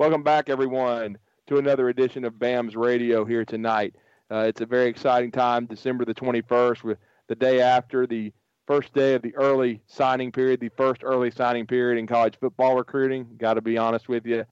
Welcome back, everyone, to another edition of BAMS Radio here tonight. Uh, it's a very exciting time, December the 21st, with the day after the first day of the early signing period, the first early signing period in college football recruiting. Got to be honest with you,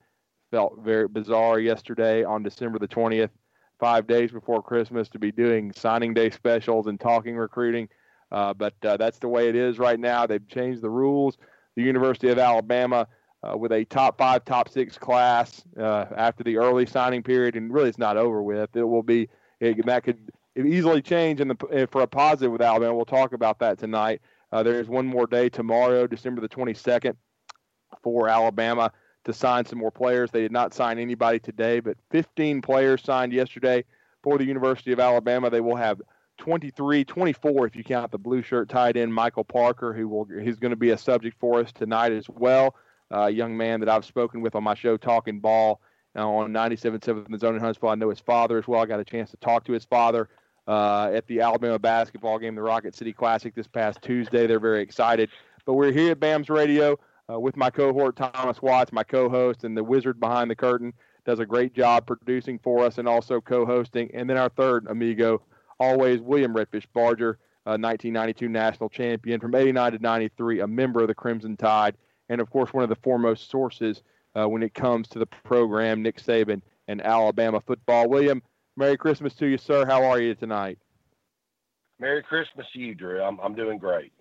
felt very bizarre yesterday on December the 20th, five days before Christmas, to be doing signing day specials and talking recruiting. Uh, but uh, that's the way it is right now. They've changed the rules. The University of Alabama uh, with a top five, top six class uh, after the early signing period, and really it's not over with. It will be it, that could easily change in the for a positive with Alabama. We'll talk about that tonight. Uh, there's one more day tomorrow, December the 22nd, for Alabama to sign some more players. They did not sign anybody today, but 15 players signed yesterday for the University of Alabama. They will have 23, 24 if you count the blue shirt tight end Michael Parker, who will he's going to be a subject for us tonight as well uh, young man that I've spoken with on my show, Talking Ball, uh, on 97.7 The Zone in Huntsville. I know his father as well. I got a chance to talk to his father uh, at the Alabama basketball game, the Rocket City Classic, this past Tuesday. They're very excited. But we're here at BAMS Radio uh, with my cohort, Thomas Watts, my co host, and the wizard behind the curtain. Does a great job producing for us and also co hosting. And then our third amigo, always William Redfish Barger. 1992 uh, national champion from 89 to 93, a member of the Crimson Tide, and of course one of the foremost sources uh, when it comes to the program, Nick Saban and Alabama football. William, Merry Christmas to you, sir. How are you tonight? Merry Christmas to you, Drew. I'm I'm doing great.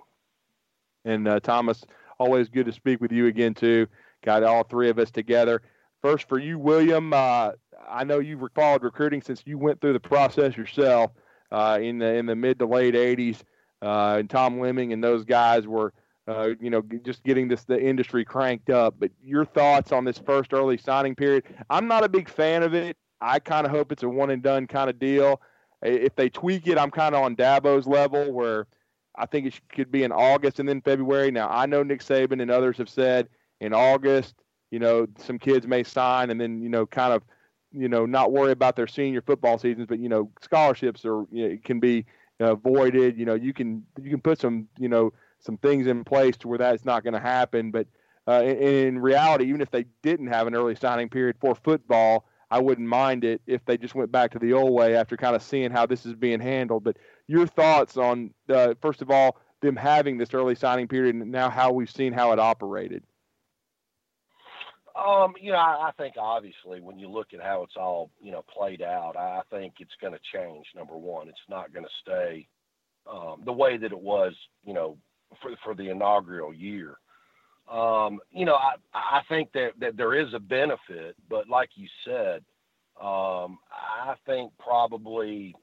And uh, Thomas, always good to speak with you again too. Got all three of us together. First for you, William. Uh, I know you've followed recruiting since you went through the process yourself uh, in the in the mid to late '80s. Uh, and Tom Lemming and those guys were uh, you know, just getting this the industry cranked up. But your thoughts on this first early signing period? I'm not a big fan of it. I kind of hope it's a one and done kind of deal. If they tweak it, I'm kind of on Dabo's level where I think it could be in August and then February. Now I know Nick Saban and others have said in August, you know, some kids may sign and then you know kind of you know not worry about their senior football seasons, but you know scholarships are you know, can be uh, voided. You know you can you can put some you know some things in place to where that's not going to happen. But uh, in, in, reality, even if they didn't have an early signing period for football, I wouldn't mind it if they just went back to the old way after kind of seeing how this is being handled. But your thoughts on, uh, first of all, them having this early signing period and now how we've seen how it operated? Um, you know, I, I, think obviously when you look at how it's all, you know, played out, I think it's going to change. Number one, it's not going to stay um, the way that it was, you know, for for the inaugural year. Um, you know, I I think that that there is a benefit, but like you said, um, I think probably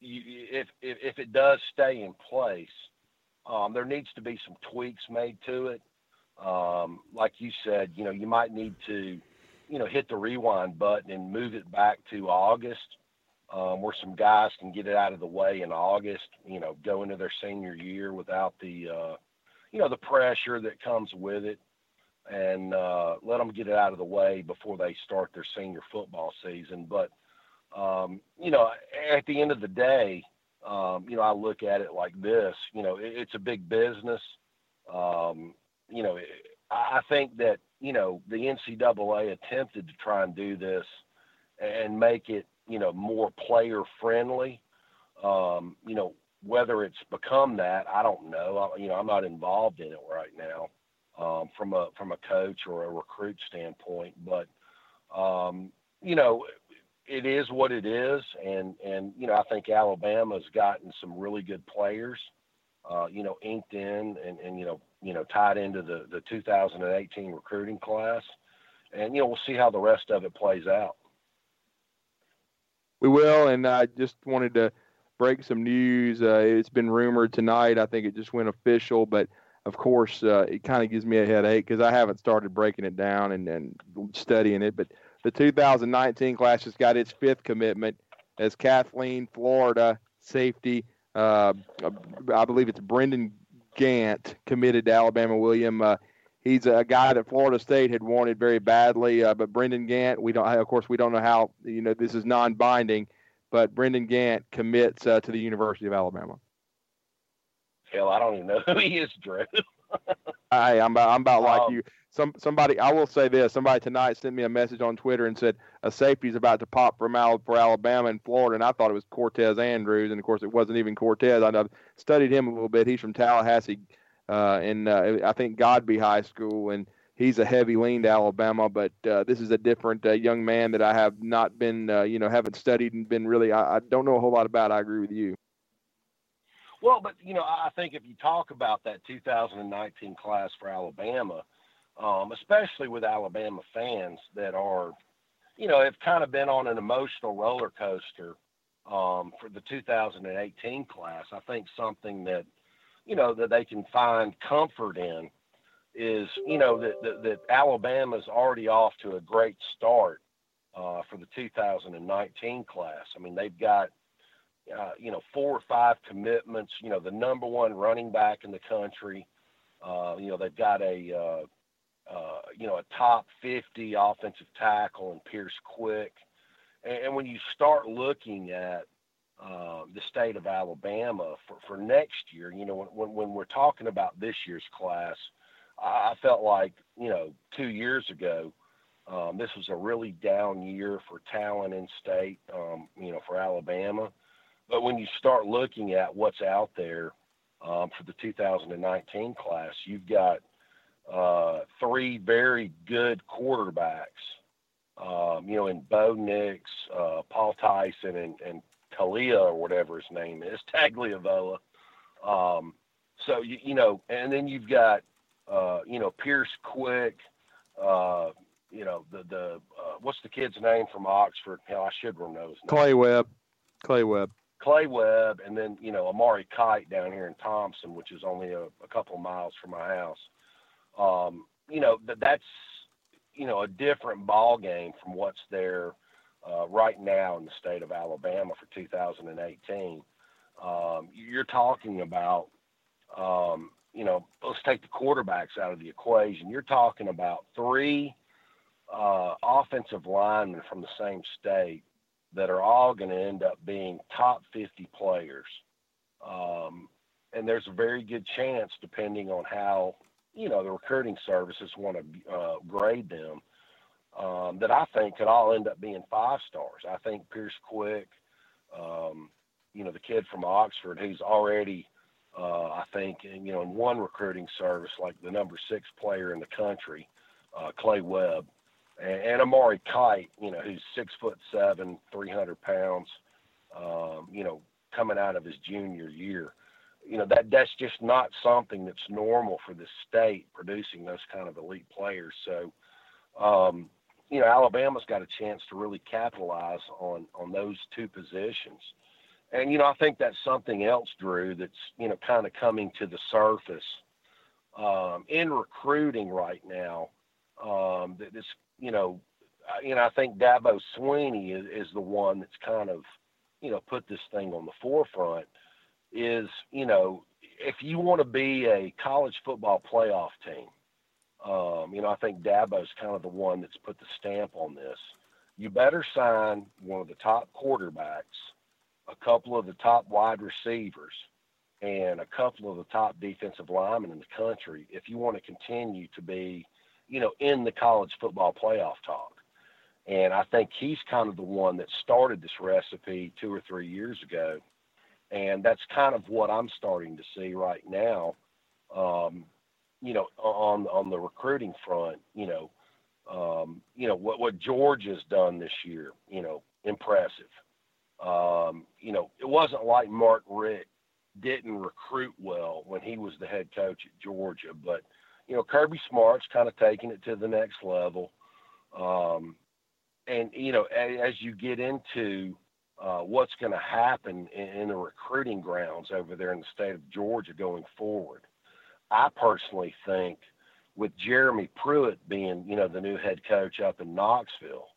you, if, if if it does stay in place, um, there needs to be some tweaks made to it. Um, like you said, you know, you might need to, you know, hit the rewind button and move it back to August um, where some guys can get it out of the way in August, you know, go into their senior year without the, uh, you know, the pressure that comes with it and uh, let them get it out of the way before they start their senior football season. But, um, you know, at the end of the day, um, you know, I look at it like this, you know, it, it's a big business. Um, you know, I think that, you know, the NCAA attempted to try and do this and make it you know, more player friendly. Um, you know, whether it's become that, I don't know. I, you know, I'm not involved in it right now um, from a from a coach or a recruit standpoint, but um, you know, it is what it is, and and you know, I think Alabama's gotten some really good players. Uh, you know, inked in and, and you know, you know, tied into the the 2018 recruiting class, and you know, we'll see how the rest of it plays out. We will, and I just wanted to break some news. Uh, it's been rumored tonight. I think it just went official, but of course, uh, it kind of gives me a headache because I haven't started breaking it down and, and studying it. But the 2019 class has got its fifth commitment as Kathleen, Florida safety. Uh, I believe it's Brendan Gant committed to Alabama. William, uh, he's a guy that Florida State had wanted very badly. Uh, but Brendan Gant, we don't, of course, we don't know how. You know, this is non-binding, but Brendan Gant commits uh, to the University of Alabama. Hell, I don't even know who he is, Drew. hey, I'm about, I'm about like um, you. some somebody I will say this. Somebody tonight sent me a message on Twitter and said a safety is about to pop from Al, for Alabama and Florida, and I thought it was Cortez Andrews, and of course it wasn't even Cortez. I, studied him a little bit. He's from Tallahassee, uh, and uh, I think Godby High School, and he's a heavy lean to Alabama. But uh, this is a different uh, young man that I have not been, uh, you know, haven't studied and been really. I, I don't know a whole lot about. I agree with you. Well, but you know, I think if you talk about that 2019 class for Alabama um, especially with Alabama fans that are, you know, have kind of been on an emotional roller coaster um, for the 2018 class. I think something that, you know, that they can find comfort in is, you know, that, that, that Alabama's already off to a great start uh, for the 2019 class. I mean, they've got, uh, you know, four or five commitments, you know, the number one running back in the country. Uh, you know, they've got a, uh, uh, you know, a top 50 offensive tackle and Pierce Quick. And, and when you start looking at uh, the state of Alabama for, for next year, you know, when, when we're talking about this year's class, I felt like, you know, two years ago, um, this was a really down year for talent in state, um, you know, for Alabama. But when you start looking at what's out there um, for the 2019 class, you've got uh, three very good quarterbacks. Um, you know, in Bo Nix, uh, Paul Tyson, and, and Talia or whatever his name is, Tagliavola. Um, so you, you know, and then you've got uh, you know Pierce Quick. Uh, you know the the uh, what's the kid's name from Oxford? Hell, I should know his name. Clay Webb. Clay Webb. Clay Webb, and then you know Amari Kight down here in Thompson, which is only a, a couple miles from my house um, you know that that's you know a different ball game from what's there uh, right now in the state of Alabama for 2018. Um, you're talking about um, you know let's take the quarterbacks out of the equation. You're talking about three uh, offensive linemen from the same state that are all going to end up being top 50 players. Um, and there's a very good chance, depending on how you know the recruiting services want to uh, grade them um, that I think could all end up being five stars. I think Pierce Quick, um, you know, the kid from Oxford who's already, uh, I think, in, you know, in one recruiting service like the number six player in the country, uh, Clay Webb, and, and Amari Kight, you know, who's six foot seven, 300 pounds, um, you know, coming out of his junior year you know that that's just not something that's normal for the state producing those kind of elite players. So, um, you know, Alabama's got a chance to really capitalize on on those two positions. And you know, I think that's something else, Drew, that's you know kind of coming to the surface um, in recruiting right now. Um, that this, you know, you know, I think Dabo Swinney is, is the one that's kind of, you know, put this thing on the forefront is, you know, if you want to be a college football playoff team, um, you know, I think Dabo's kind of the one that's put the stamp on this. You better sign one of the top quarterbacks, a couple of the top wide receivers, and a couple of the top defensive linemen in the country if you want to continue to be, you know, in the college football playoff talk. And I think he's kind of the one that started this recipe two or three years ago and that's kind of what I'm starting to see right now. Um, you know, on on the recruiting front, you know, um, you know what what George has done this year, you know, impressive. Um, you know, it wasn't like Mark Richt didn't recruit well when he was the head coach at Georgia, but you know, Kirby Smart's kind of taking it to the next level. Um, and you know, as, as you get into uh, what's going to happen in, in, the recruiting grounds over there in the state of Georgia going forward. I personally think with Jeremy Pruitt being, you know, the new head coach up in Knoxville,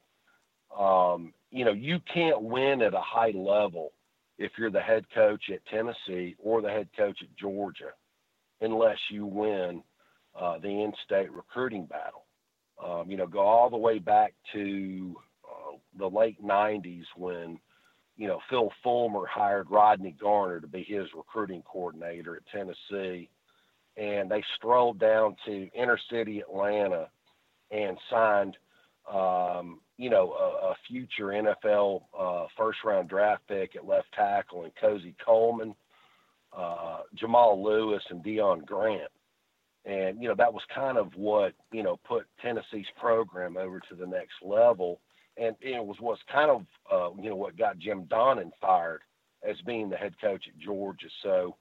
um, you know, you can't win at a high level if you're the head coach at Tennessee or the head coach at Georgia unless you win uh, the in-state recruiting battle. Um, you know, go all the way back to uh, the late 90s when – you know, Phil Fulmer hired Rodney Garner to be his recruiting coordinator at Tennessee. And they strolled down to inner city Atlanta and signed, um, you know, a, a future NFL uh, first round draft pick at left tackle and Cosey Coleman, uh, Jamal Lewis, and Deon Grant. And, you know, that was kind of what, you know, put Tennessee's program over to the next level. And it was what's kind of, uh, you know, what got Jim Donnan fired as being the head coach at Georgia. So,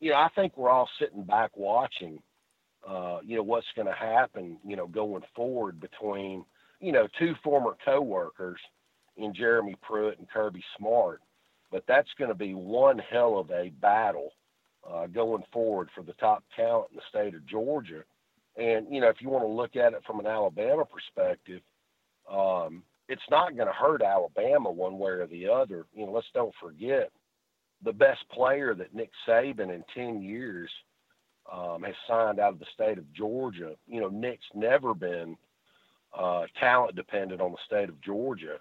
you know, I think we're all sitting back watching, uh, you know, what's going to happen, you know, going forward between, you know, two former coworkers in Jeremy Pruitt and Kirby Smart. But that's going to be one hell of a battle uh, going forward for the top talent in the state of Georgia. And, you know, if you want to look at it from an Alabama perspective, um, it's not going to hurt Alabama one way or the other. You know, let's don't forget the best player that Nick Saban in 10 years um, has signed out of the state of Georgia. You know, Nick's never been uh, talent dependent on the state of Georgia.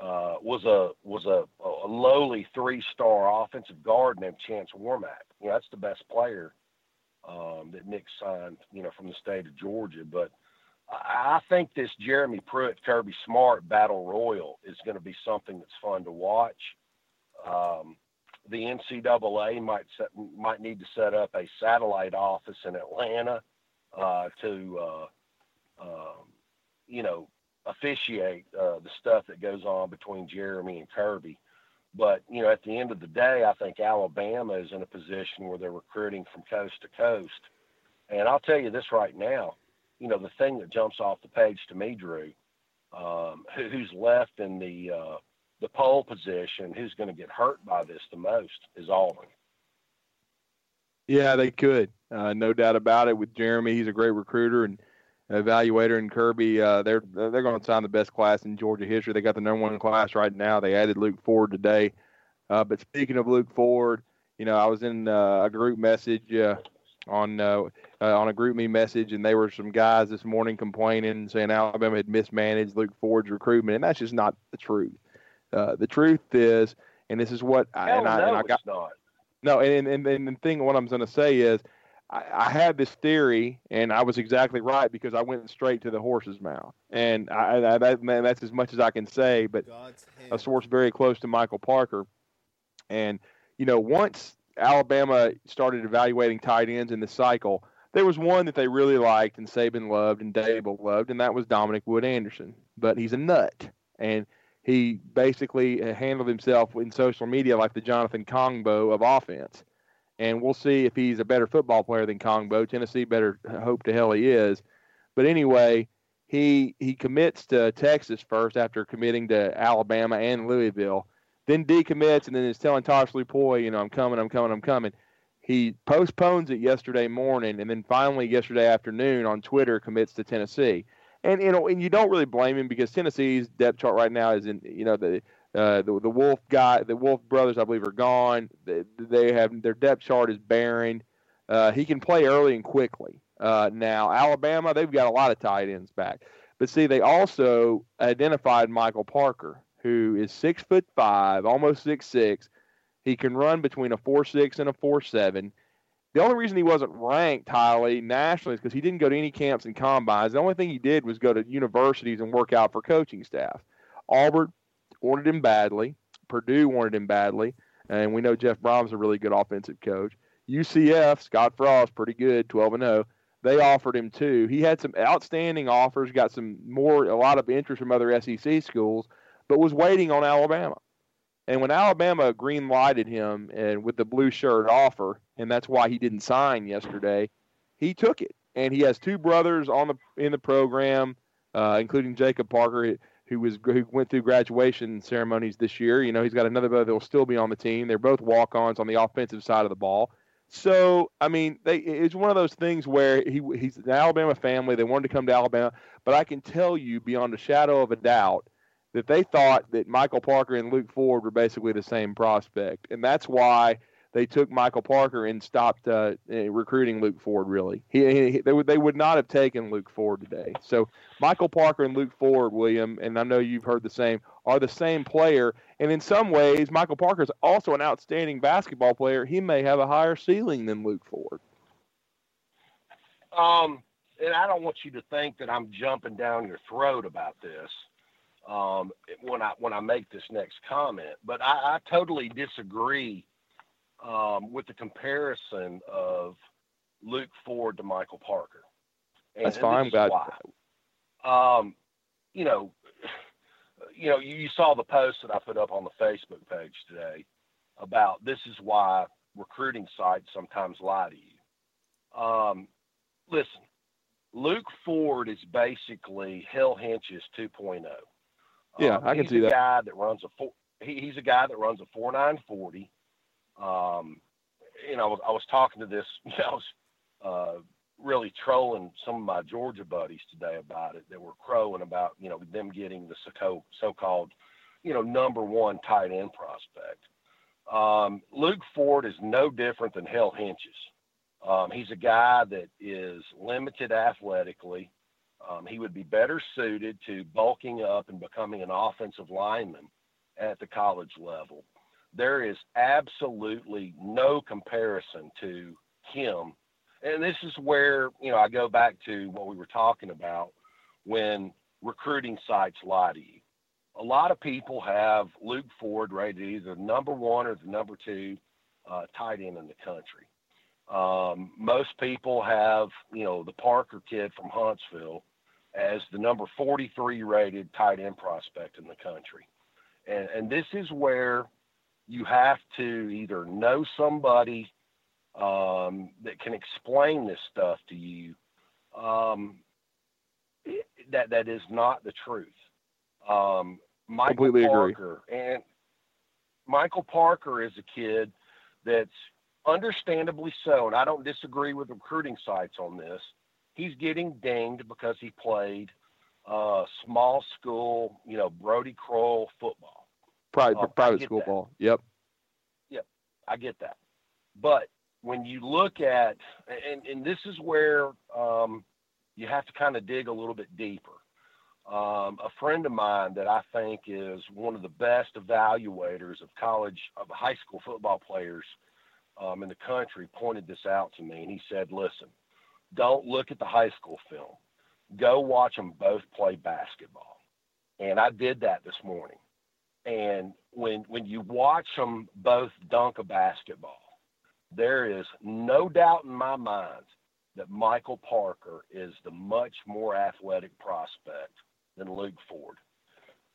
Uh, was a was a, a lowly three star offensive guard named Chance Warmack. You know, that's the best player um, that Nick signed. You know, from the state of Georgia. But I think this Jeremy Pruitt Kirby Smart battle royal is going to be something that's fun to watch. Um, the NCAA might set, might need to set up a satellite office in Atlanta uh, to, uh, um, you know, officiate uh, the stuff that goes on between Jeremy and Kirby. But you know, at the end of the day, I think Alabama is in a position where they're recruiting from coast to coast. And I'll tell you this right now, you know, the thing that jumps off the page to me, Drew, um, who's left in the uh, the pole position, who's going to get hurt by this the most is Auburn. Yeah, they could, uh, no doubt about it. With Jeremy, he's a great recruiter and evaluator, and Kirby, uh, they're they're going to sign the best class in Georgia history. They got the number one class right now. They added Luke Ford today. Uh, but speaking of Luke Ford, you know, I was in uh, a group message uh, on uh, on a GroupMe message, and there were some guys this morning complaining, saying Alabama had mismanaged Luke Ford's recruitment, and that's just not the truth. Uh, the truth is, and this is what I, and, I, no, and I got not. no, and and and the thing what I'm going to say is, I, I had this theory, and I was exactly right because I went straight to the horse's mouth, and I, I that, man, that's as much as I can say. But a source very close to Michael Parker, and you know, once Alabama started evaluating tight ends in the cycle, there was one that they really liked and Saban loved and Daboll loved, and that was Dominick Wood-Anderson. But he's a nut, and he basically uh, handled himself in social media like the Jonathan Kongbo of offense. And we'll see if he's a better football player than Kongbo. Tennessee better hope to hell he is. But anyway, he he commits to Texas first after committing to Alabama and Louisville. Then decommits and then is telling Tosh Lupoi, you know, I'm coming, I'm coming, I'm coming. He postpones it yesterday morning and then finally yesterday afternoon on Twitter commits to Tennessee and you know, and you don't really blame him because Tennessee's depth chart right now is in you know the uh, the the Wolf guy, the Wolf brothers, I believe, are gone. They, they have their depth chart is barren. Uh, he can play early and quickly. Uh, now Alabama, they've got a lot of tight ends back, but see, they also identified Michael Parker, who is six foot five, almost six six. He can run between a four six and a four seven. The only reason he wasn't ranked highly nationally is because he didn't go to any camps and combines. The only thing he did was go to universities and work out for coaching staff. Auburn wanted him badly. Purdue wanted him badly. And we know Jeff Brohm's a really good offensive coach. UCF, Scott Frost, pretty good, 12 and 0. They offered him too. He had some outstanding offers, got some more, a lot of interest from other SEC schools, but was waiting on Alabama. And when Alabama green lighted him and with the blue shirt offer, and that's why he didn't sign yesterday, he took it. And he has two brothers on the in the program, uh, including Jacob Parker, who was who went through graduation ceremonies this year. You know, he's got another brother that will still be on the team. They're both walk-ons on the offensive side of the ball. So, I mean, they, it's one of those things where he he's an Alabama family. They wanted to come to Alabama, but I can tell you beyond a shadow of a doubt that they thought that Michael Parker and Luke Ford were basically the same prospect, and that's why they took Michael Parker and stopped uh, eh, recruiting Luke Ford. Really, he, he, they would they would not have taken Luke Ford today. So Michael Parker and Luke Ford, William, and I know you've heard the same, are the same player. And in some ways, Michael Parker is also an outstanding basketball player. He may have a higher ceiling than Luke Ford. Um, and I don't want you to think that I'm jumping down your throat about this um, when I when I make this next comment, but I, I totally disagree um, with the comparison of Luke Ford to Michael Parker. And, That's fine. I'm. Um, you know, you know, you, you saw the post that I put up on the Facebook page today about this is why recruiting sites sometimes lie to you. Um, listen, Luke Ford is basically Hale Hentges 2.0. Yeah, um, I can see that. Guy that runs a four, he, he's a guy that runs a four nine forty. Um, you know, I was talking to this. You know, I was uh, really trolling some of my Georgia buddies today about it. That were crowing about you know them getting the so so-called you know number one tight end prospect. Um, Luke Ford is no different than Hale Hentges. Um, he's a guy that is limited athletically. Um, he would be better suited to bulking up and becoming an offensive lineman at the college level. There is absolutely no comparison to him. And this is where, you know, I go back to what we were talking about when recruiting sites lie to you. A lot of people have Luke Ford rated either number one or the number two uh, tight end in the country. Um, most people have, you know, the Parker kid from Huntsville as the number 43 rated tight end prospect in the country. And, and this is where you have to either know somebody um, that can explain this stuff to you um, that that is not the truth. Um, Michael Completely Parker agree. and Michael Parker is a kid that's understandably so, and I don't disagree with recruiting sites on this. He's getting dinged because he played uh, small school, you know, Brodie Croyle football. Private, uh, private school that. ball. Yep. Yep. I get that. But when you look at, and, and this is where um, you have to kind of dig a little bit deeper. Um, a friend of mine that I think is one of the best evaluators of college, of high school football players um, in the country pointed this out to me, and he said, "Listen, don't look at the high school film. Go watch them both play basketball." And I did that this morning. And when when you watch them both dunk a basketball, there is no doubt in my mind that Michael Parker is the much more athletic prospect than Luke Ford.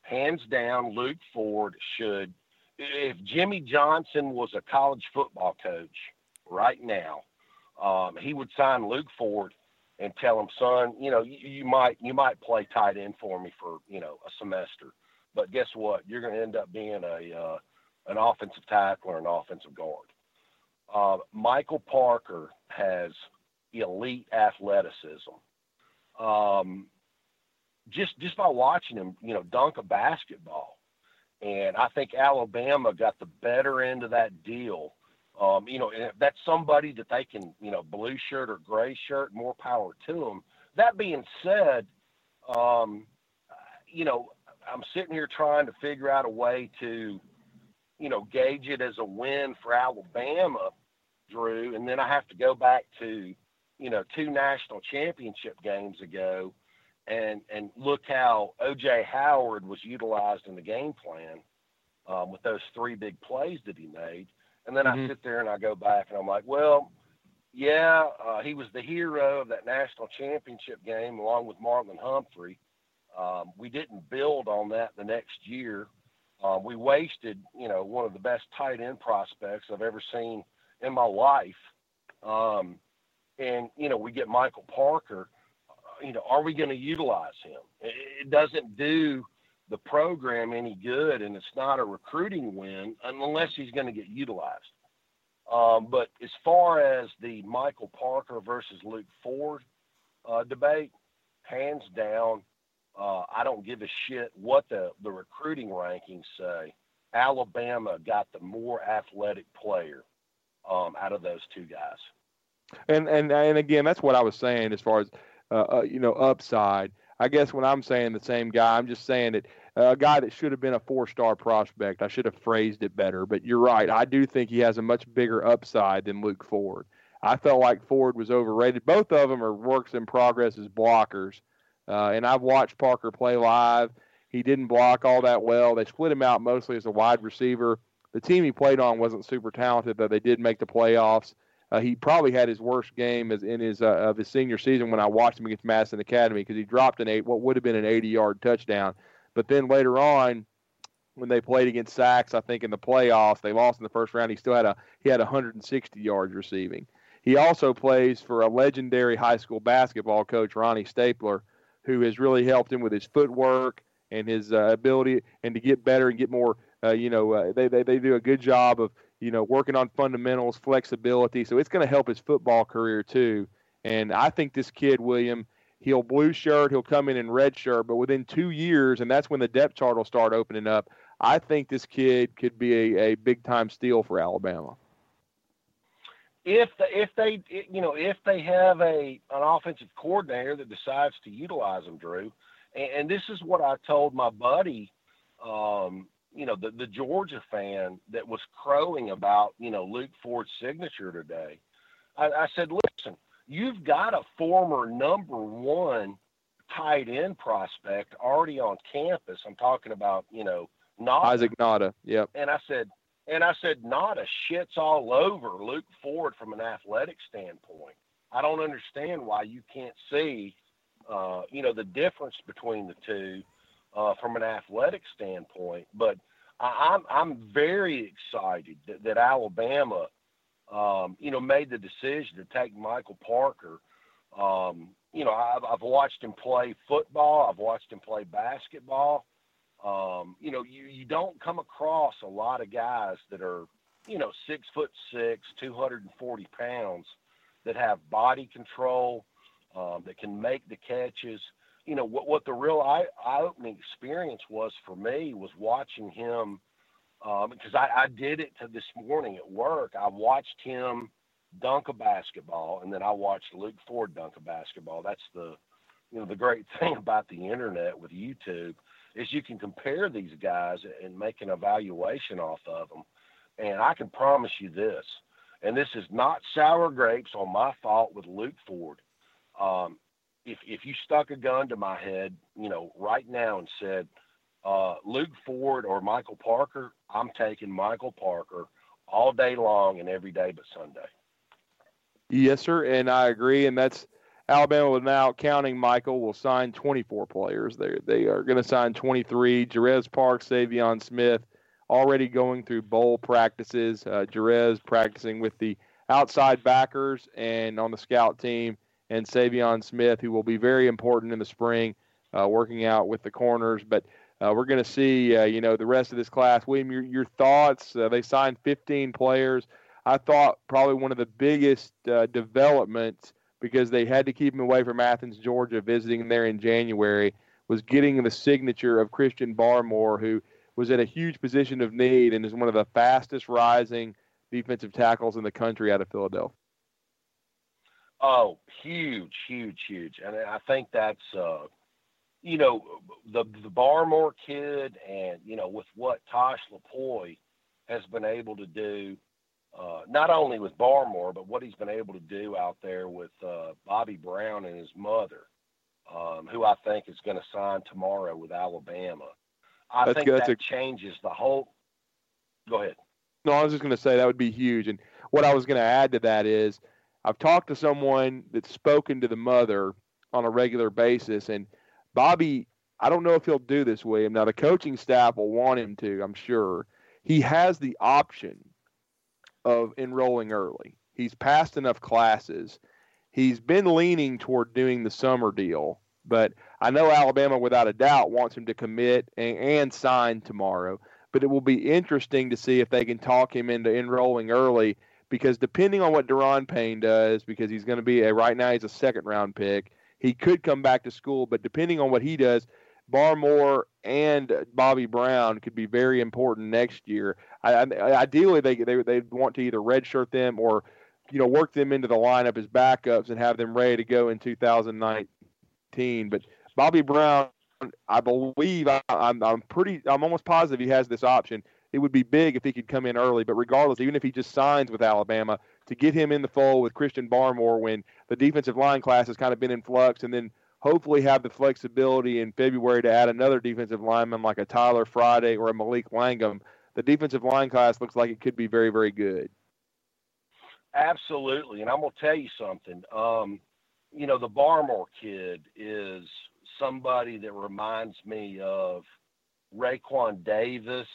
Hands down, Luke Ford should if Jimmy Johnson was a college football coach right now, um, he would sign Luke Ford and tell him, son, you know, you, you might you might play tight end for me for you know a semester, but guess what? You're going to end up being a uh, an offensive tackle or an offensive guard. Uh, Michael Parker has elite athleticism. Um, just just by watching him, you know, dunk a basketball, and I think Alabama got the better end of that deal. Um, you know, if that's somebody that they can, you know, blue shirt or gray shirt, more power to them. That being said, um, you know, I'm sitting here trying to figure out a way to, you know, gauge it as a win for Alabama, Drew, and then I have to go back to, you know, two national championship games ago and and look how OJ Howard was utilized in the game plan um, with those three big plays that he made. And then mm-hmm. I sit there and I go back and I'm like, well, yeah, uh, he was the hero of that national championship game along with Marlon Humphrey. Um, we didn't build on that the next year. Um, we wasted, you know, one of the best tight end prospects I've ever seen in my life. Um, and you know, we get Michael Parker you know, are we going to utilize him? It doesn't do the program any good, and it's not a recruiting win unless he's going to get utilized. Um, but as far as the Michael Parker versus Luke Ford uh, debate, hands down, uh, I don't give a shit what the, the recruiting rankings say. Alabama got the more athletic player um, out of those two guys. And and and again, that's what I was saying as far as uh, uh, you know, upside. I guess when I'm saying the same guy, I'm just saying that a guy that should have been a four-star prospect. I should have phrased it better, but you're right. I do think he has a much bigger upside than Luke Ford. I felt like Ford was overrated. Both of them are works in progress as blockers. Uh, and I've watched Parker play live. He didn't block all that well. They split him out mostly as a wide receiver. The team he played on wasn't super talented, but they did make the playoffs. Uh, he probably had his worst game as in his uh, of his senior season when I watched him against Madison Academy because he dropped an eight what would have been an 80 yard touchdown. But then later on, when they played against Saks, I think in the playoffs, they lost in the first round. He still had a he had 160 yards receiving. He also plays for a legendary high school basketball coach, Ronnie Stapler, who has really helped him with his footwork and his uh, ability and to get better and get more. Uh, you know, uh, they, they they do a good job of you know working on fundamentals, flexibility. So it's going to help his football career too. And I think this kid William, he'll blue shirt, he'll come in in red shirt, but within two years, and that's when the depth chart will start opening up. I think this kid could be a, a big time steal for Alabama if the, if they you know if they have a an offensive coordinator that decides to utilize him, Drew, and, and this is what I told my buddy, um, you know, the the Georgia fan that was crowing about you know Luke Ford's signature today. I, I said, listen, you've got a former number one tight end prospect already on campus. I'm talking about you know Nauta. Isaac Nauta. Yep. And I said, and I said, Nauta shit's all over Luke Ford from an athletic standpoint. I don't understand why you can't see, uh, you know, the difference between the two uh, from an athletic standpoint. But I, I'm I'm very excited that, that Alabama, um, you know, made the decision to take Michael Parker. Um, you know, I've, I've watched him play football. I've watched him play basketball. Um, you know, you, you don't come across a lot of guys that are, you know, six foot six, 240 pounds that have body control, um, that can make the catches. You know, what, what the real eye, opening experience was for me was watching him um, because I, I did it to this morning at work. I watched him dunk a basketball and then I watched Luke Ford dunk a basketball. That's the, you know, the great thing about the internet with YouTube is you can compare these guys and make an evaluation off of them. And I can promise you this, and this is not sour grapes on my fault with Luke Ford. Um, if if you stuck a gun to my head, you know, right now and said uh, Luke Ford or Michael Parker, I'm taking Michael Parker all day long and every day but Sunday. Yes, sir, and I agree, and that's Alabama now, counting Michael, will sign 24 players. They they are going to sign 23. Jarez Park, Savion Smith, already going through bowl practices. Uh, Jarez practicing with the outside backers and on the scout team, and Savion Smith, who will be very important in the spring, uh, working out with the corners. But uh, we're going to see, uh, you know, the rest of this class. William, your, your thoughts? Uh, they signed 15 players. I thought probably one of the biggest uh, developments because they had to keep him away from Athens, Georgia, visiting there in January, was getting the signature of Christian Barmore, who was at a huge position of need and is one of the fastest rising defensive tackles in the country out of Philadelphia. Oh, huge, huge, huge. And I think that's, uh, you know, the, the Barmore kid and, you know, with what Tosh Lupoi has been able to do uh, not only with Barmore, but what he's been able to do out there with uh, Bobby Brown and his mother, um, who I think is going to sign tomorrow with Alabama. I that's think good. that a... changes the whole. Go ahead. No, I was just going to say that would be huge. And what I was going to add to that is I've talked to someone that's spoken to the mother on a regular basis, and Bobby, I don't know if he'll do this, William. Now, the coaching staff will want him to, I'm sure. He has the option of enrolling early. He's passed enough classes. He's been leaning toward doing the summer deal, but I know Alabama, without a doubt, wants him to commit and, and sign tomorrow. But it will be interesting to see if they can talk him into enrolling early because depending on what Daron Payne does, because he's going to be a right now he's a second round pick, he could come back to school. But depending on what he does, Barmore and Bobby Brown could be very important next year. I, I, ideally, they they they want to either redshirt them or, you know, work them into the lineup as backups and have them ready to go in 2019. But Bobby Brown, I believe I, I'm I'm pretty I'm almost positive he has this option. It would be big if he could come in early. But regardless, even if he just signs with Alabama, to get him in the fold with Christian Barmore when the defensive line class has kind of been in flux, and then hopefully have the flexibility in February to add another defensive lineman like a Tyler Friday or a Malik Langham. The defensive line class looks like it could be very, very good. Absolutely, and I'm gonna tell you something. Um, you know, the Barmore kid is somebody that reminds me of Raekwon Davis,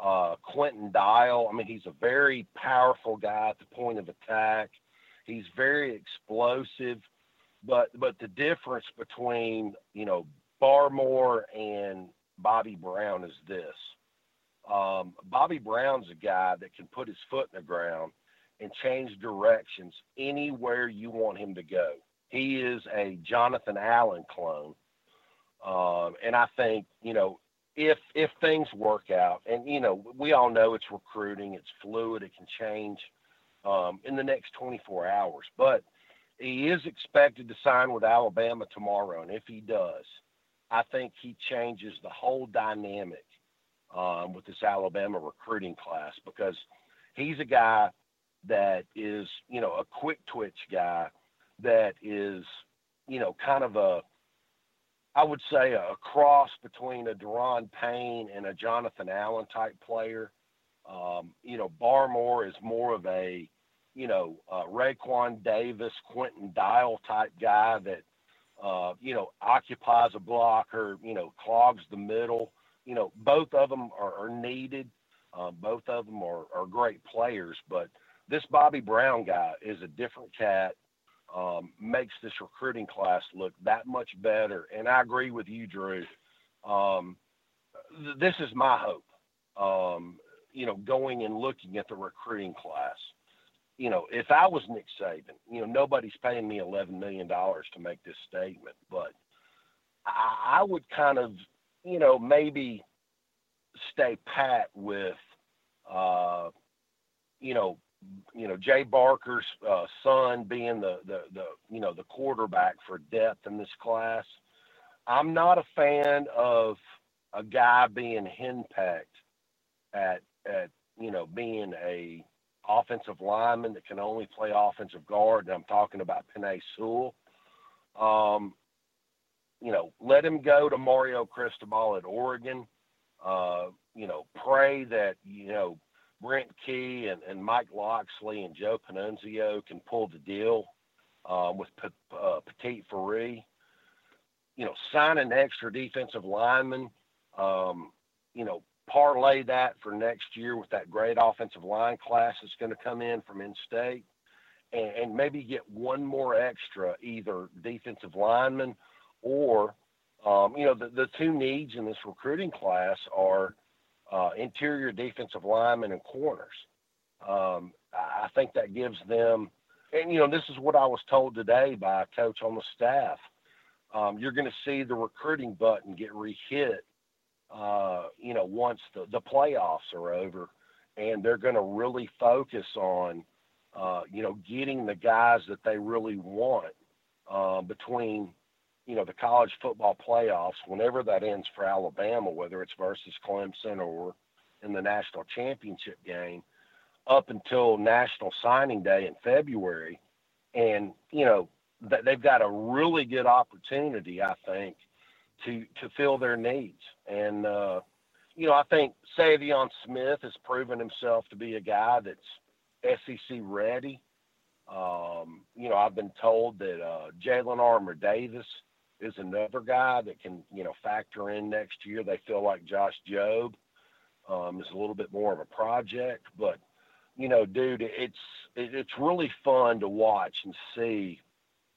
uh, Quinton Dial. I mean, he's a very powerful guy at the point of attack. He's very explosive, but but the difference between you know Barmore and Bobby Brown is this. Um, Bobby Brown's a guy that can put his foot in the ground and change directions anywhere you want him to go. He is a Jonathan Allen clone. Um, and I think, you know, if if things work out, and you know, we all know it's recruiting, it's fluid, it can change um, in the next 24 hours. But he is expected to sign with Alabama tomorrow, and if he does, I think he changes the whole dynamic um, with this Alabama recruiting class because he's a guy that is, you know, a quick twitch guy that is, you know, kind of a, I would say a cross between a Daron Payne and a Jonathan Allen type player. Um, you know, Barmore is more of a, you know, uh, Raekwon Davis, Quinton Dial type guy that, uh, you know, occupies a block or, you know, clogs the middle. You know, both of them are, are needed. Uh, both of them are, are great players, but this Bobby Brown guy is a different cat. Um, makes this recruiting class look that much better. And I agree with you, Drew. Um, th- this is my hope. Um, you know, going and looking at the recruiting class. You know, if I was Nick Saban, you know, nobody's paying me eleven million dollars to make this statement, but I, I would kind of, you know, maybe stay pat with, uh, you know, you know Jay Barker's uh, son being the, the the you know the quarterback for depth in this class. I'm not a fan of a guy being henpecked at at you know being a offensive lineman that can only play offensive guard. And I'm talking about Penei Sewell. Um, you know, let him go to Mario Cristobal at Oregon. Uh, you know, pray that you know Brent Key and, and Mike Locksley and Joe Pannunzio can pull the deal um, with P- uh, Petit Faree. You know, sign an extra defensive lineman. Um, you know, parlay that for next year with that great offensive line class that's going to come in from in-state, and, and maybe get one more extra, either defensive lineman or, um, you know, the, the two needs in this recruiting class are uh, interior defensive linemen and corners. Um, I think that gives them, and you know, this is what I was told today by a coach on the staff. Um, you're going to see the recruiting button get re-hit, uh, you know, once the, the playoffs are over, and they're going to really focus on, uh, you know, getting the guys that they really want uh, between you know, the college football playoffs, whenever that ends for Alabama, whether it's versus Clemson or in the national championship game, up until National Signing Day in February. And, you know, they've got a really good opportunity, I think, to, to fill their needs. And, uh, you know, I think Savion Smith has proven himself to be a guy that's SEC ready. Um, you know, I've been told that uh, Jalyn Armour Davis – is another guy that can, you know, factor in next year. They feel like Josh Jobe um, is a little bit more of a project, but you know, dude, it's it's really fun to watch and see,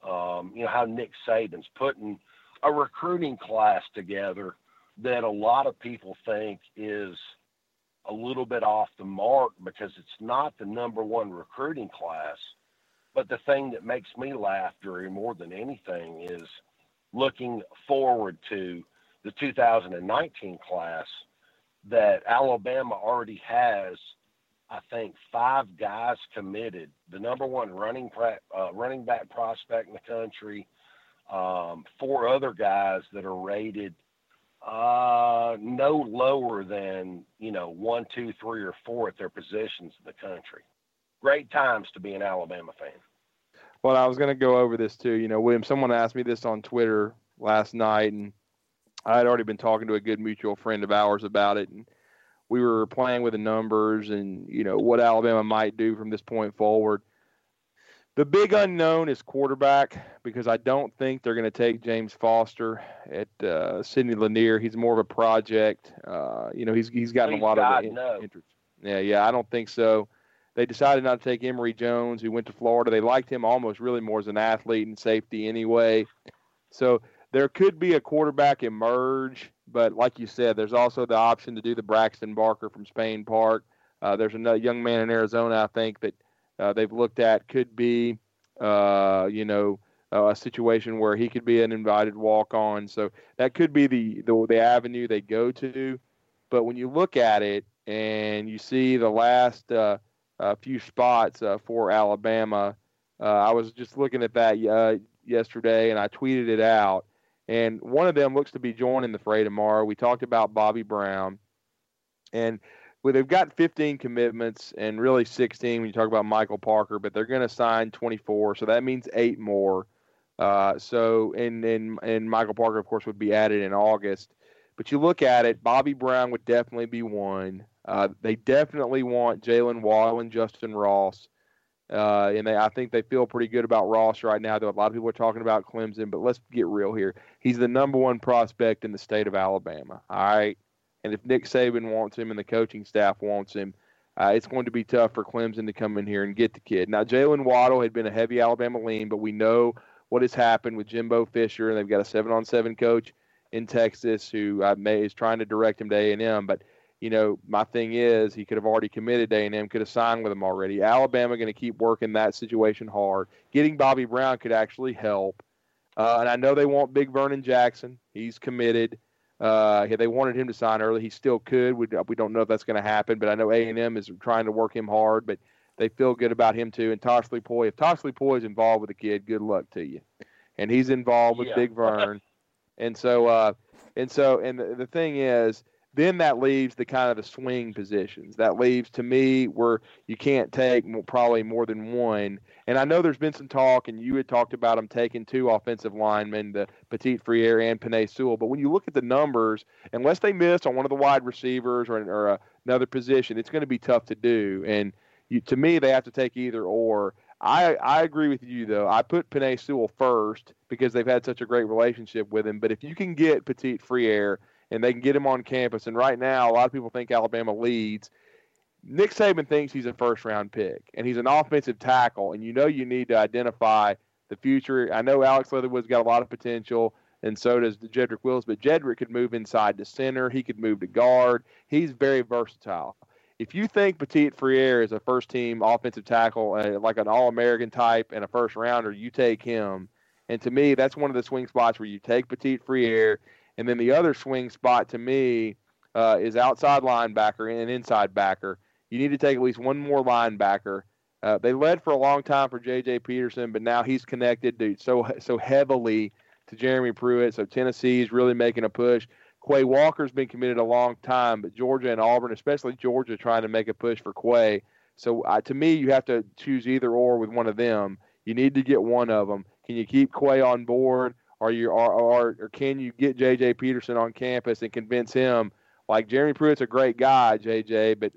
um, you know, how Nick Saban's putting a recruiting class together that a lot of people think is a little bit off the mark because it's not the number one recruiting class. But the thing that makes me laugh, Drew, more than anything is looking forward to the 2019 class that Alabama already has, I think, five guys committed. The number one running uh, running back prospect in the country, um, four other guys that are rated uh, no lower than you know one, two, three, or four at their positions in the country. Great times to be an Alabama fan. Well, I was going to go over this too. You know, William, someone asked me this on Twitter last night, and I had already been talking to a good mutual friend of ours about it, and we were playing with the numbers and you know what Alabama might do from this point forward. The big unknown is quarterback because I don't think they're going to take James Foster at uh, Sidney Lanier. He's more of a project. Uh, you know, he's he's gotten Please a lot God, of no. interest. Yeah, yeah, I don't think so. They decided not to take Emory Jones, who went to Florida. They liked him almost really more as an athlete and safety anyway. So there could be a quarterback emerge, but like you said, there's also the option to do the Braxton Barker from Spain Park. Uh, there's another young man in Arizona, I think, that uh, they've looked at could be, uh, you know, uh, a situation where he could be an invited walk on. So that could be the, the the avenue they go to. But when you look at it and you see the last uh, few spots uh, for Alabama, uh, I was just looking at that uh, yesterday and I tweeted it out. And one of them looks to be joining the fray tomorrow. We talked about Bobby Brown, and well, they've got 15 commitments and really 16 when you talk about Michael Parker, but they're going to sign 24, so that means eight more. Uh, so and and and Michael Parker, of course, would be added in August. But you look at it, Bobby Brown would definitely be one. Uh, they definitely want Jaylen Waddle and Justyn Ross. Uh, and they, I think they feel pretty good about Ross right now. Though a lot of people are talking about Clemson, but let's get real here. He's the number one prospect in the state of Alabama. All right, and if Nick Saban wants him and the coaching staff wants him, uh, it's going to be tough for Clemson to come in here and get the kid. Now Jaylen Waddle had been a heavy Alabama lean, but we know what has happened with Jimbo Fisher, and they've got a seven-on-seven coach in Texas who uh, may, is trying to direct him to A and M, but you know, my thing is he could have already committed A&M, could have signed with them already. Alabama going to keep working that situation hard. Getting Bobby Brown could actually help. Uh, and I know they want Big Vernon Jackson. He's committed. Uh, they wanted him to sign early. He still could. We, we don't know if that's going to happen, but I know A&M is trying to work him hard, but they feel good about him too. And Tosh Lupoi, if Tosh Lupoi is involved with the kid, good luck to you. And he's involved with Yeah. Big Vern. and so, uh, and so, and the, the thing is, then that leaves the kind of the swing positions. That leaves to me where you can't take probably more than one. And I know there's been some talk, and you had talked about them taking two offensive linemen, the Petit-Frere and Penei Sewell. But when you look at the numbers, unless they miss on one of the wide receivers or, or another position, it's going to be tough to do. And you, to me, they have to take either or. I, I agree with you though. I put Penei Sewell first because they've had such a great relationship with him. But if you can get Petit-Frere and they can get him on campus, and right now a lot of people think Alabama leads. Nick Saban thinks he's a first round pick, and he's an offensive tackle, and you know you need to identify the future. I know Alex Leatherwood's got a lot of potential, and so does Jedrick Wills, but Jedrick could move inside to center. He could move to guard. He's very versatile. If you think Petit-Frere is a first team offensive tackle, uh, like an All American type and a first rounder, you take him. And to me, that's one of the swing spots where you take Petit-Frere. And then the other swing spot to me uh, is outside linebacker and inside backer. You need to take at least one more linebacker. Uh, they led for a long time for J.J. Peterson, but now he's connected to so so heavily to Jeremy Pruitt. So Tennessee is really making a push. Quay Walker's been committed a long time, but Georgia and Auburn, especially Georgia, trying to make a push for Quay. So uh, to me, you have to choose either or with one of them. You need to get one of them. Can you keep Quay on board, or you or, or, or can you get J.J. Peterson on campus and convince him? Like Jeremy Pruitt's a great guy, J.J., but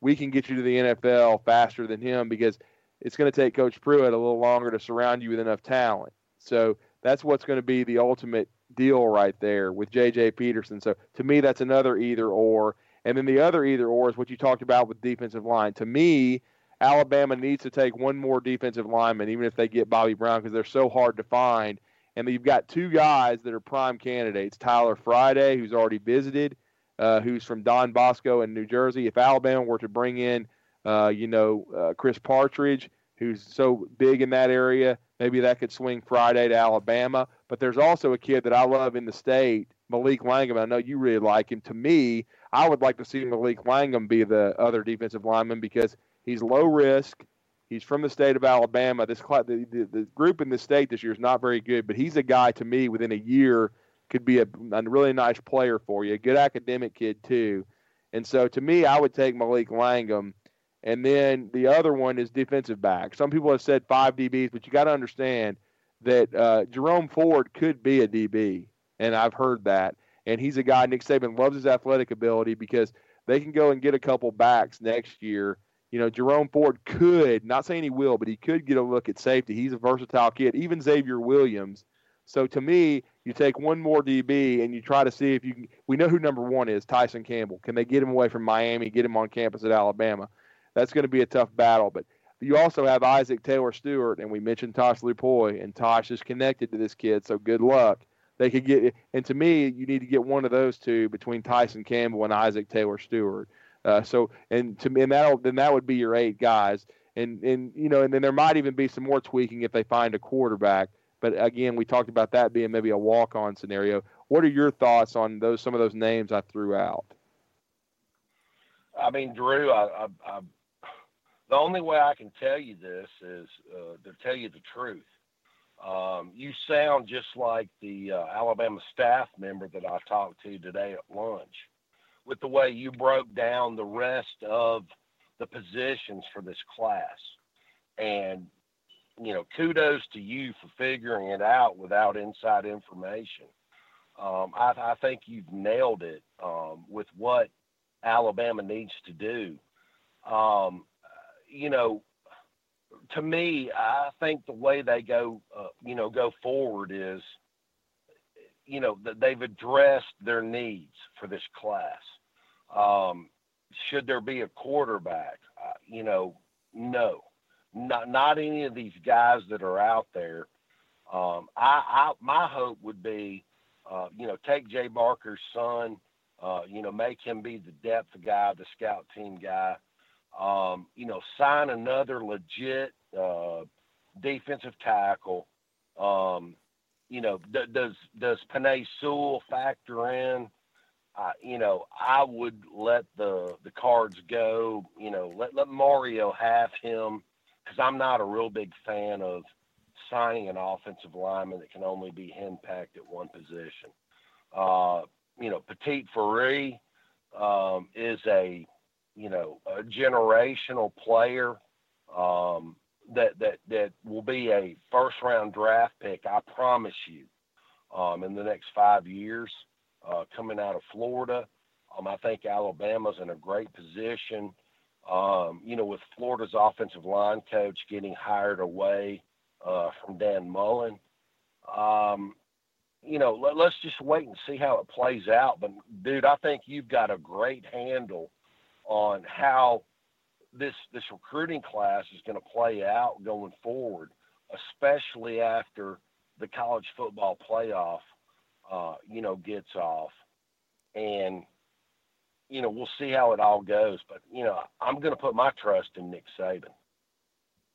we can get you to the NFL faster than him because it's going to take Coach Pruitt a little longer to surround you with enough talent. So that's what's going to be the ultimate deal right there with J.J. Peterson. So to me, that's another either or. And then the other either or is what you talked about with defensive line. To me, Alabama needs to take one more defensive lineman, even if they get Bobby Brown, because they're so hard to find. And you've got two guys that are prime candidates Tyler Friday, who's already visited, uh, who's from Don Bosco in New Jersey. If Alabama were to bring in, uh, you know, uh, Chris Partridge, who's so big in that area, maybe that could swing Friday to Alabama. But there's also a kid that I love in the state, Malik Langham. I know you really like him. To me, I would like to see Malik Langham be the other defensive lineman because he's low risk. He's from the state of Alabama. This the, the, the group in the state this year is not very good, but he's a guy to me within a year could be a, a really nice player for you, a good academic kid too. And so to me, I would take Malik Langham. And then the other one is defensive back. Some people have said five DBs, but you got to understand that uh, Jerome Ford could be a DB, and I've heard that. And he's a guy Nick Saban loves his athletic ability because they can go and get a couple backs next year. You know, Jerome Ford could, not saying he will, but he could get a look at safety. He's a versatile kid. Even Xavier Williams. So to me, you take one more DB and you try to see if you can. We know who number one is, Tyson Campbell. Can they get him away from Miami, get him on campus at Alabama? That's going to be a tough battle. But you also have Isaac Taylor-Stuart, and we mentioned Tosh Lupoi, and Tosh is connected to this kid, so good luck. They could get, and to me, you need to get one of those two between Tyson Campbell and Isaac Taylor-Stuart. Uh, so, and to me, and that then that would be your eight guys, and and you know, and then there might even be some more tweaking if they find a quarterback. But again, we talked about that being maybe a walk-on scenario. What are your thoughts on those some of those names I threw out? I mean, Drew, I, I, I the only way I can tell you this is uh, to tell you the truth. Um, you sound just like the uh, Alabama staff member that I talked to today at lunch, with the way you broke down the rest of the positions for this class. And you know, kudos to you for figuring it out without inside information. Um, I, I, think you've nailed it um, with what Alabama needs to do. Um, you know, to me, I think the way they go, uh, you know, go forward is, you know, they've addressed their needs for this class. Um, should there be a quarterback? Uh, you know, no not not any of these guys that are out there. Um, I, I my hope would be, uh, you know, take Jay Barker's son, uh, you know, make him be the depth guy, the scout team guy. Um, you know, sign another legit uh, defensive tackle. Um, you know, does does Penei Sewell factor in? Uh, you know, I would let the the cards go. You know, let let Mario have him because I'm not a real big fan of signing an offensive lineman that can only be impact at one position. Uh, you know, Petit Faree um, is a you know a generational player um, that that that will be a first round draft pick. I promise you, um, in the next five years, uh, coming out of Florida. Um, I think Alabama's in a great position um, you know, with Florida's offensive line coach getting hired away uh, from Dan Mullen, um, you know, let, us just wait and see how it plays out. But dude, I think you've got a great handle on how this this recruiting class is going to play out going forward, especially after the college football playoff, uh, you know, gets off. And you know, we'll see how it all goes. But you know, I'm going to put my trust in Nick Saban.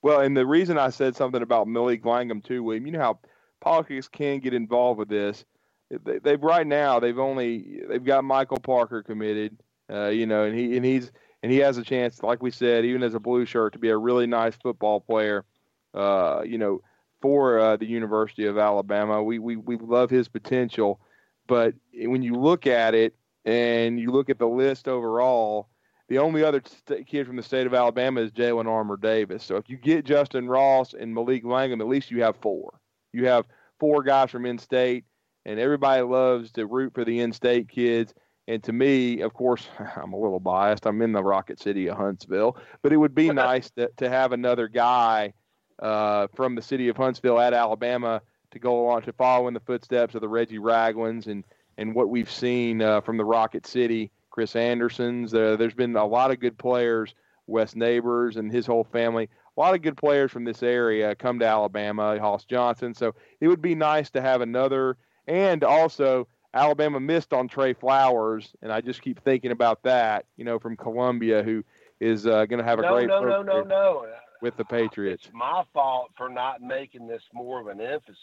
Well, and the reason I said something about Malik Langham too, William, you know how politics can get involved with this. They, they've right now they've only they've got Michael Parker committed, uh, you know, and he and he's and he has a chance, like we said, even as a blue shirt, to be a really nice football player. Uh, you know, for uh, the University of Alabama, we we we love his potential, but when you look at it, and you look at the list overall, the only other st- kid from the state of Alabama is Jalyn Armour Davis. So if you get Justyn Ross and Malik Langham, at least you have four. You have four guys from in-state, and everybody loves to root for the in-state kids. And to me, of course, I'm a little biased. I'm in the Rocket City of Huntsville, but it would be nice to, to have another guy uh, from the city of Huntsville at Alabama to go along to follow in the footsteps of the Reggie Raglands and – and what we've seen uh, from the Rocket City, Chris Anderson's. Uh, there's been a lot of good players, Wes Neighbors and his whole family. A lot of good players from this area come to Alabama, Hoss Johnson. So it would be nice to have another. And also, Alabama missed on Trey Flowers, and I just keep thinking about that. You know, from Columbia, who is uh, going to have a no, great no, no, no, no, with the Patriots. It's my fault for not making this more of an emphasis.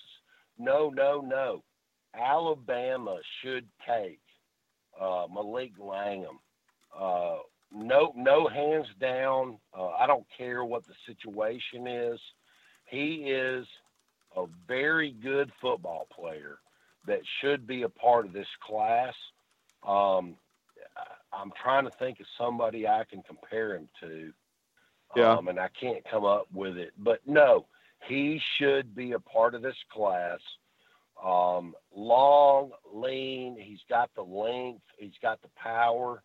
No, no, no. Alabama should take uh, Malik Langham. Uh, no, no hands down. Uh, I don't care what the situation is. He is a very good football player that should be a part of this class. Um, I'm trying to think of somebody I can compare him to. Yeah. Um, and I can't come up with it. But no, he should be a part of this class. Um, long, lean. He's got the length. He's got the power.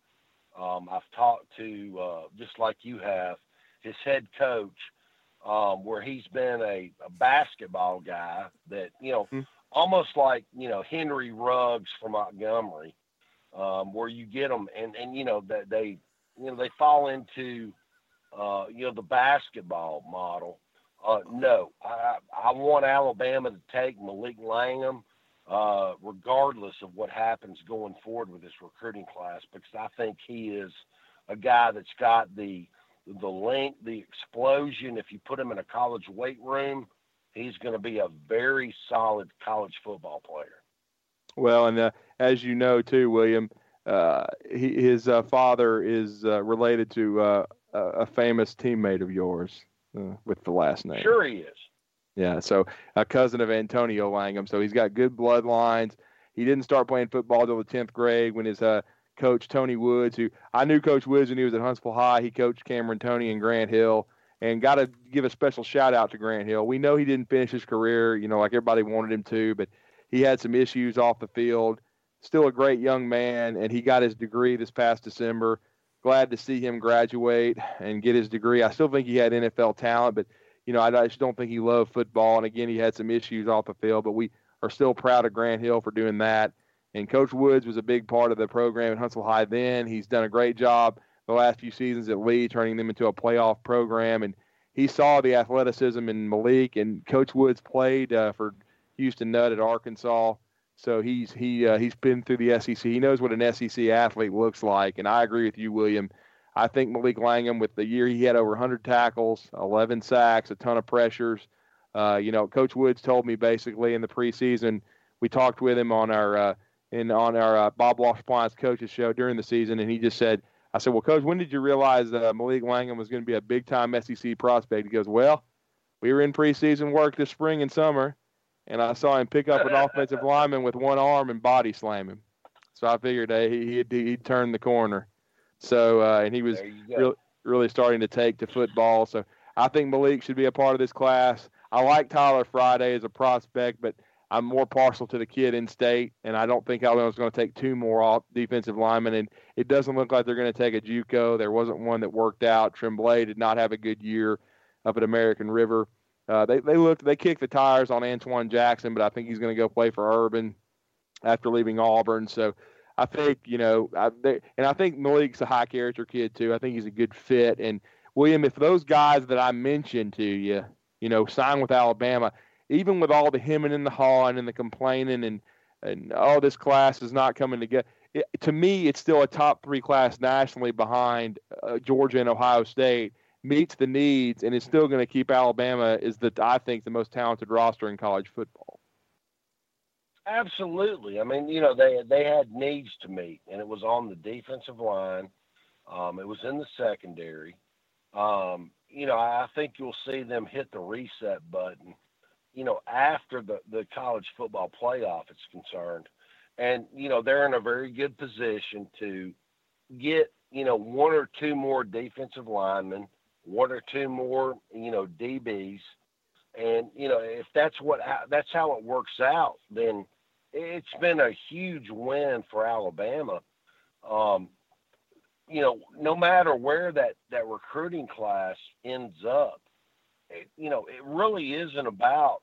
Um, I've talked to, uh, just like you have, his head coach, um, where he's been a, a, basketball guy that, you know, mm-hmm. Almost like, you know, Henry Ruggs from Montgomery, um, where you get them and, and, you know, that they, you know, they fall into, uh, you know, the basketball model. Uh, no, I, I want Alabama to take Malik Langham, uh, regardless of what happens going forward with this recruiting class, because I think he is a guy that's got the the length, the explosion. If you put him in a college weight room, he's going to be a very solid college football player. Well, and uh, as you know too, William, uh, he, his uh, father is uh, related to uh, a famous teammate of yours uh, with the last name. Sure, he is. Yeah, so a cousin of Antonio Langham. So he's got good bloodlines. He didn't start playing football until the 10th grade when his uh, coach, Tony Woods, who I knew Coach Woods when he was at Huntsville High, he coached Cameron Tony and Grant Hill. And got to give a special shout out to Grant Hill. We know he didn't finish his career, you know, like everybody wanted him to, but he had some issues off the field. Still a great young man, and he got his degree this past December glad to see him graduate and get his degree. I still think he had NFL talent, but you know, I, just don't think he loved football. And again, he had some issues off the field, but we are still proud of Grant Hill for doing that. And Coach Woods was a big part of the program at Huntsville High then. He's done a great job the last few seasons at Lee, turning them into a playoff program. And he saw the athleticism in Malik. And Coach Woods played uh, for Houston Nutt at Arkansas. So he's he uh, he's been through the SEC. He knows what an SEC athlete looks like, and I agree with you, William. I think Malik Langham, with the year he had over 100 tackles, 11 sacks, a ton of pressures. Uh, you know, Coach Woods told me basically in the preseason. We talked with him on our uh, in on our uh, Bob Appliance coaches show during the season, and he just said, "I said, well, Coach, when did you realize uh, Malik Langham was going to be a big time SEC prospect?" He goes, "Well, we were in preseason work this spring and summer." and I saw him pick up an offensive lineman with one arm and body slam him. So I figured hey, he he'd, he'd turn the corner. So uh, and he was really really starting to take to football. So I think Malik should be a part of this class. I like Tyler Friday as a prospect, but I'm more partial to the kid in state, and I don't think Alabama's going to take two more defensive linemen. And it doesn't look like they're going to take a JUCO. There wasn't one that worked out. Tremblay did not have a good year up at American River. Uh, they they looked they kicked the tires on Antwuan Jackson, but I think he's going to go play for Urban after leaving Auburn. So I think you know, I, they, and I think Malik's a high character kid too. I think he's a good fit. And William, if those guys that I mentioned to you, you know, sign with Alabama, even with all the hemming and the hawing and the complaining and and oh, this class is not coming together. It, to me, it's still a top three class nationally behind uh, Georgia and Ohio State meets the needs and is still going to keep Alabama is the I think the most talented roster in college football. Absolutely. I mean, you know, they they had needs to meet, and it was on the defensive line. Um, it was in the secondary. Um, you know, I think you'll see them hit the reset button. You know, after the the college football playoff is concerned, and you know they're in a very good position to get you know one or two more defensive linemen one or two more, you know, DBs, and you know if that's what that's how it works out, then it's been a huge win for Alabama. Um, you know, no matter where that that recruiting class ends up, you know, it really isn't about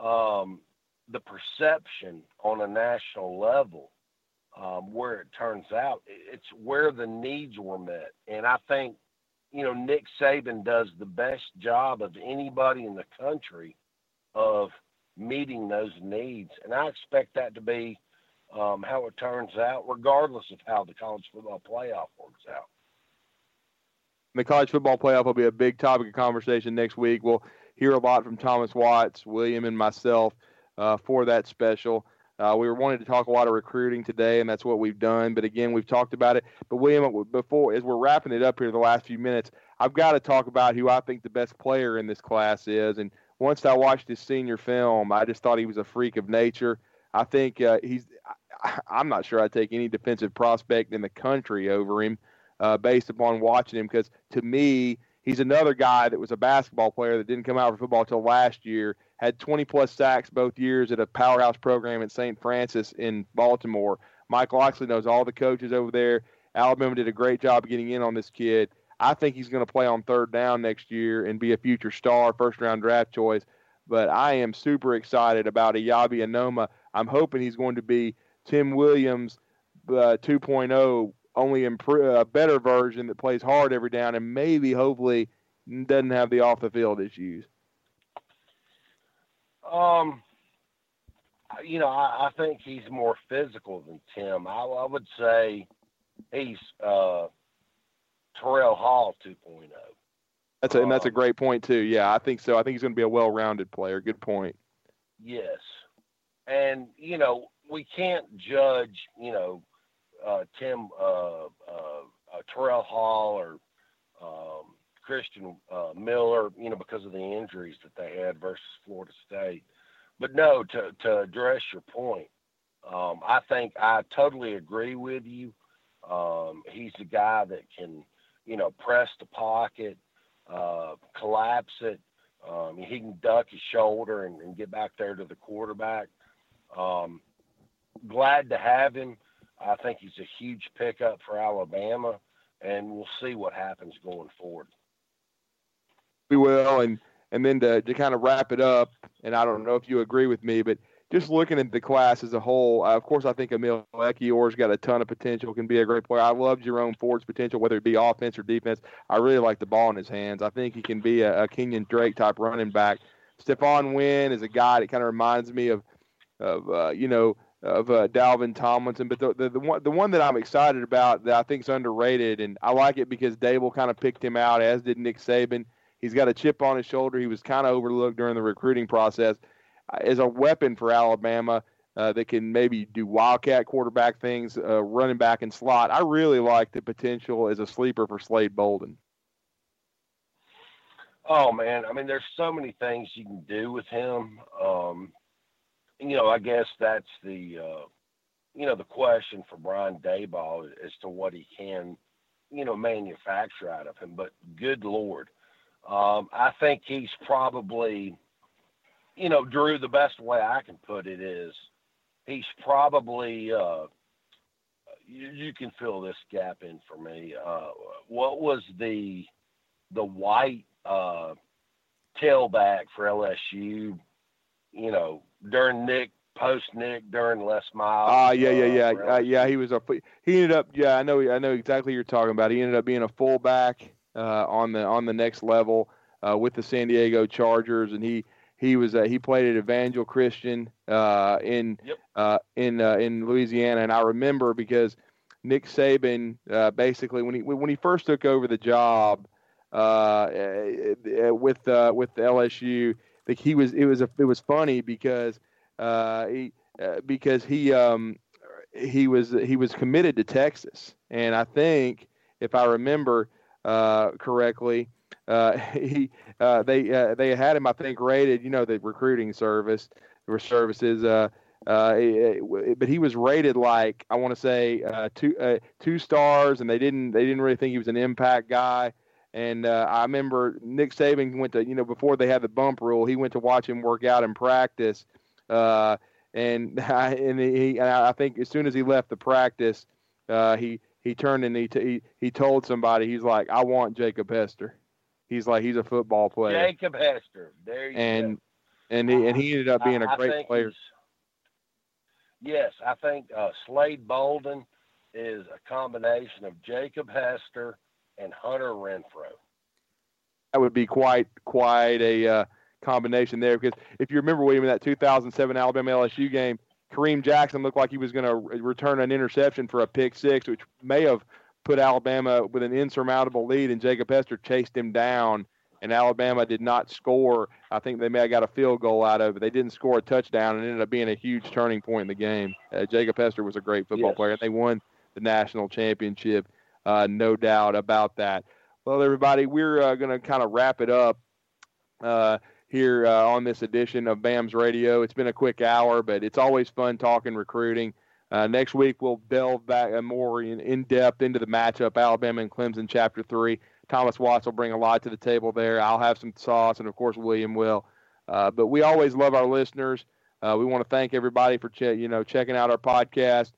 um, the perception on a national level um, where it turns out. It's where the needs were met, and I think you know, Nick Saban does the best job of anybody in the country of meeting those needs. And I expect that to be um, how it turns out, regardless of how the college football playoff works out. The college football playoff will be a big topic of conversation next week. We'll hear a lot from Thomas Watts, William, and myself uh, for that special. Uh, we were wanting to talk a lot of recruiting today, and that's what we've done. But again, we've talked about it. But William, before as we're wrapping it up here, the last few minutes, I've got to talk about who I think the best player in this class is. And once I watched his senior film, I just thought he was a freak of nature. I think uh, he's. I, I'm not sure I'd take any defensive prospect in the country over him, uh, based upon watching him. Because to me, he's another guy that was a basketball player that didn't come out for football until last year. Had 20 plus sacks both years at a powerhouse program at St. Frances in Baltimore. Mike Locksley knows all the coaches over there. Alabama did a great job getting in on this kid. I think he's going to play on third down next year and be a future star, first round draft choice. But I am super excited about Eyabi Anoma. I'm hoping he's going to be Tim Williams uh, 2.0, only improve a better version that plays hard every down and maybe, hopefully, doesn't have the off the field issues. Um, you know, I, I think he's more physical than Tim. I, I would say he's uh, Terrell Hall 2.0. That's a, and that's a um, great point too. Yeah, I think so. I think he's going to be a well-rounded player. Good point. Yes, and you know we can't judge you know uh, Tim uh, uh, uh Terrell Hall or um, Christian uh, Miller, you know, because of the injuries that they had versus Florida State. But no, to to address your point, um, I think I totally agree with you. Um, he's the guy that can, you know, press the pocket, uh, collapse it. Um, he can duck his shoulder and, and, get back there to the quarterback. Um, glad to have him. I think he's a huge pickup for Alabama, and we'll see what happens going forward. We will, and and then to, to kind of wrap it up, and I don't know if you agree with me, but just looking at the class as a whole, uh, of course, I think Emil Ekiyor's got a ton of potential, can be a great player. I love Jerome Ford's potential, whether it be offense or defense. I really like the ball in his hands. I think he can be a, a Kenyon Drake type running back. Stephon Wynn is a guy that kind of reminds me of, of uh, you know, of uh, Dalvin Tomlinson. But the, the, the, one, the one that I'm excited about that I think is underrated, and I like it because Daboll kind of picked him out, as did Nick Saban – He's got a chip on his shoulder. He was kind of overlooked during the recruiting process uh, as a weapon for Alabama uh, that can maybe do wildcat quarterback things, uh, running back and slot. I really like the potential as a sleeper for Slade Bolden. Oh man, I mean, there's so many things you can do with him. Um, you know, I guess that's the uh, you know the question for Brian Daboll as to what he can you know manufacture out of him. But good lord, um, I think he's probably, you know, Drew. The best way I can put it is, he's probably. Uh, you, you, can fill this gap in for me. Uh, what was the the white uh, tailback for LSU? You know, during Nick post Nick during Les Miles. Ah, uh, yeah, yeah, yeah, uh, yeah. He was a he ended up. Yeah, I know. I know exactly what you're talking about. He ended up being a fullback uh, on the on the next level uh, with the San Diego Chargers, and he he was uh, he played at Evangel Christian uh, in yep. Uh, in uh, in Louisiana, and I remember because Nick Saban basically when he when he first took over the job with with LSU, like he was it was a, it was funny because he because he um, he was he was committed to Texas, and I think if I remember uh, correctly. Uh, he uh, they uh, they had him I think rated you know the recruiting service or services uh, uh, but he was rated like I want to say uh, two uh, two stars and they didn't they didn't really think he was an impact guy and uh, I remember Nick Saban went to you know before they had the bump rule he went to watch him work out in practice uh, and I, and he and I think as soon as he left the practice uh, he he turned and he, t- he he told somebody he's like I want Jacob Hester. He's like he's a football player. Jacob Hester. There you and, go. And he and he ended up being I, a great player. Yes, I think uh, Slade Bolden is a combination of Jacob Hester and Hunter Renfrow. That would be quite quite a uh, combination there because if you remember William in that 2007 Alabama LSU game, Kareem Jackson looked like he was going to return an interception for a pick six, which may have put Alabama with an insurmountable lead, and Jacob Hester chased him down, and Alabama did not score. I think they may have got a field goal out of it. They didn't score a touchdown, and it ended up being a huge turning point in the game. Uh, Jacob Hester was a great football yes. player, and they won the national championship, uh, no doubt about that. Well, everybody, we're uh, going to kind of wrap it up. Uh, here uh, on this edition of BAMS Radio. It's been a quick hour, but it's always fun talking recruiting. Uh, next week, we'll delve back uh, more in, in, depth into the matchup, Alabama and Clemson, Chapter 3. Thomas Watts will bring a lot to the table there. I'll have some sauce, and of course, William will. But we always love our listeners. We want to thank everybody for che- you know checking out our podcast.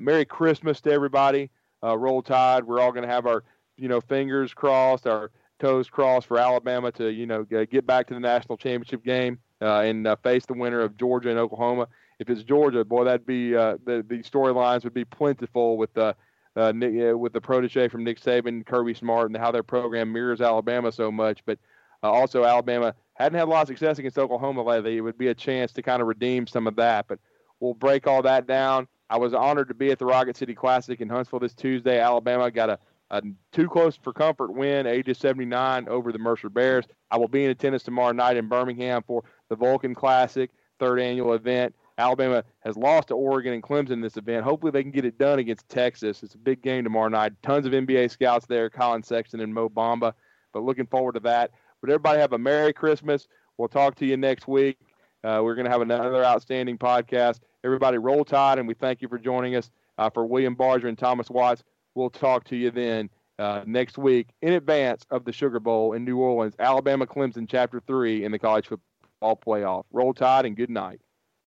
Merry Christmas to everybody. Roll Tide. We're all going to have our you know fingers crossed, our toes crossed for Alabama to you know get back to the national championship game uh, and uh, face the winner of Georgia and Oklahoma. If it's Georgia, boy, that'd be uh, the the storylines would be plentiful with the uh, Nick, with the protege from Nick Saban, Kirby Smart, and how their program mirrors Alabama so much. But uh, also Alabama hadn't had a lot of success against Oklahoma lately. It would be a chance to kind of redeem some of that. But we'll break all that down. I was honored to be at the Rocket City Classic in Huntsville this Tuesday. Alabama got a a too close for comfort win, ages 79 over the Mercer Bears. I will be in attendance tomorrow night in Birmingham for the Vulcan Classic, third annual event. Alabama has lost to Oregon and Clemson this event. Hopefully, they can get it done against Texas. It's a big game tomorrow night. Tons of NBA scouts there, Collin Sexton and Mo Bamba. But looking forward to that. But everybody have a Merry Christmas. We'll talk to you next week. Uh, we're going to have another outstanding podcast. Everybody, roll tide, and we thank you for joining us. Uh, for William Barger and Thomas Watts, We'll talk to you then uh, next week in advance of the Sugar Bowl in New Orleans, Alabama Clemson, Chapter 3 in the college football playoff. Roll Tide and good night.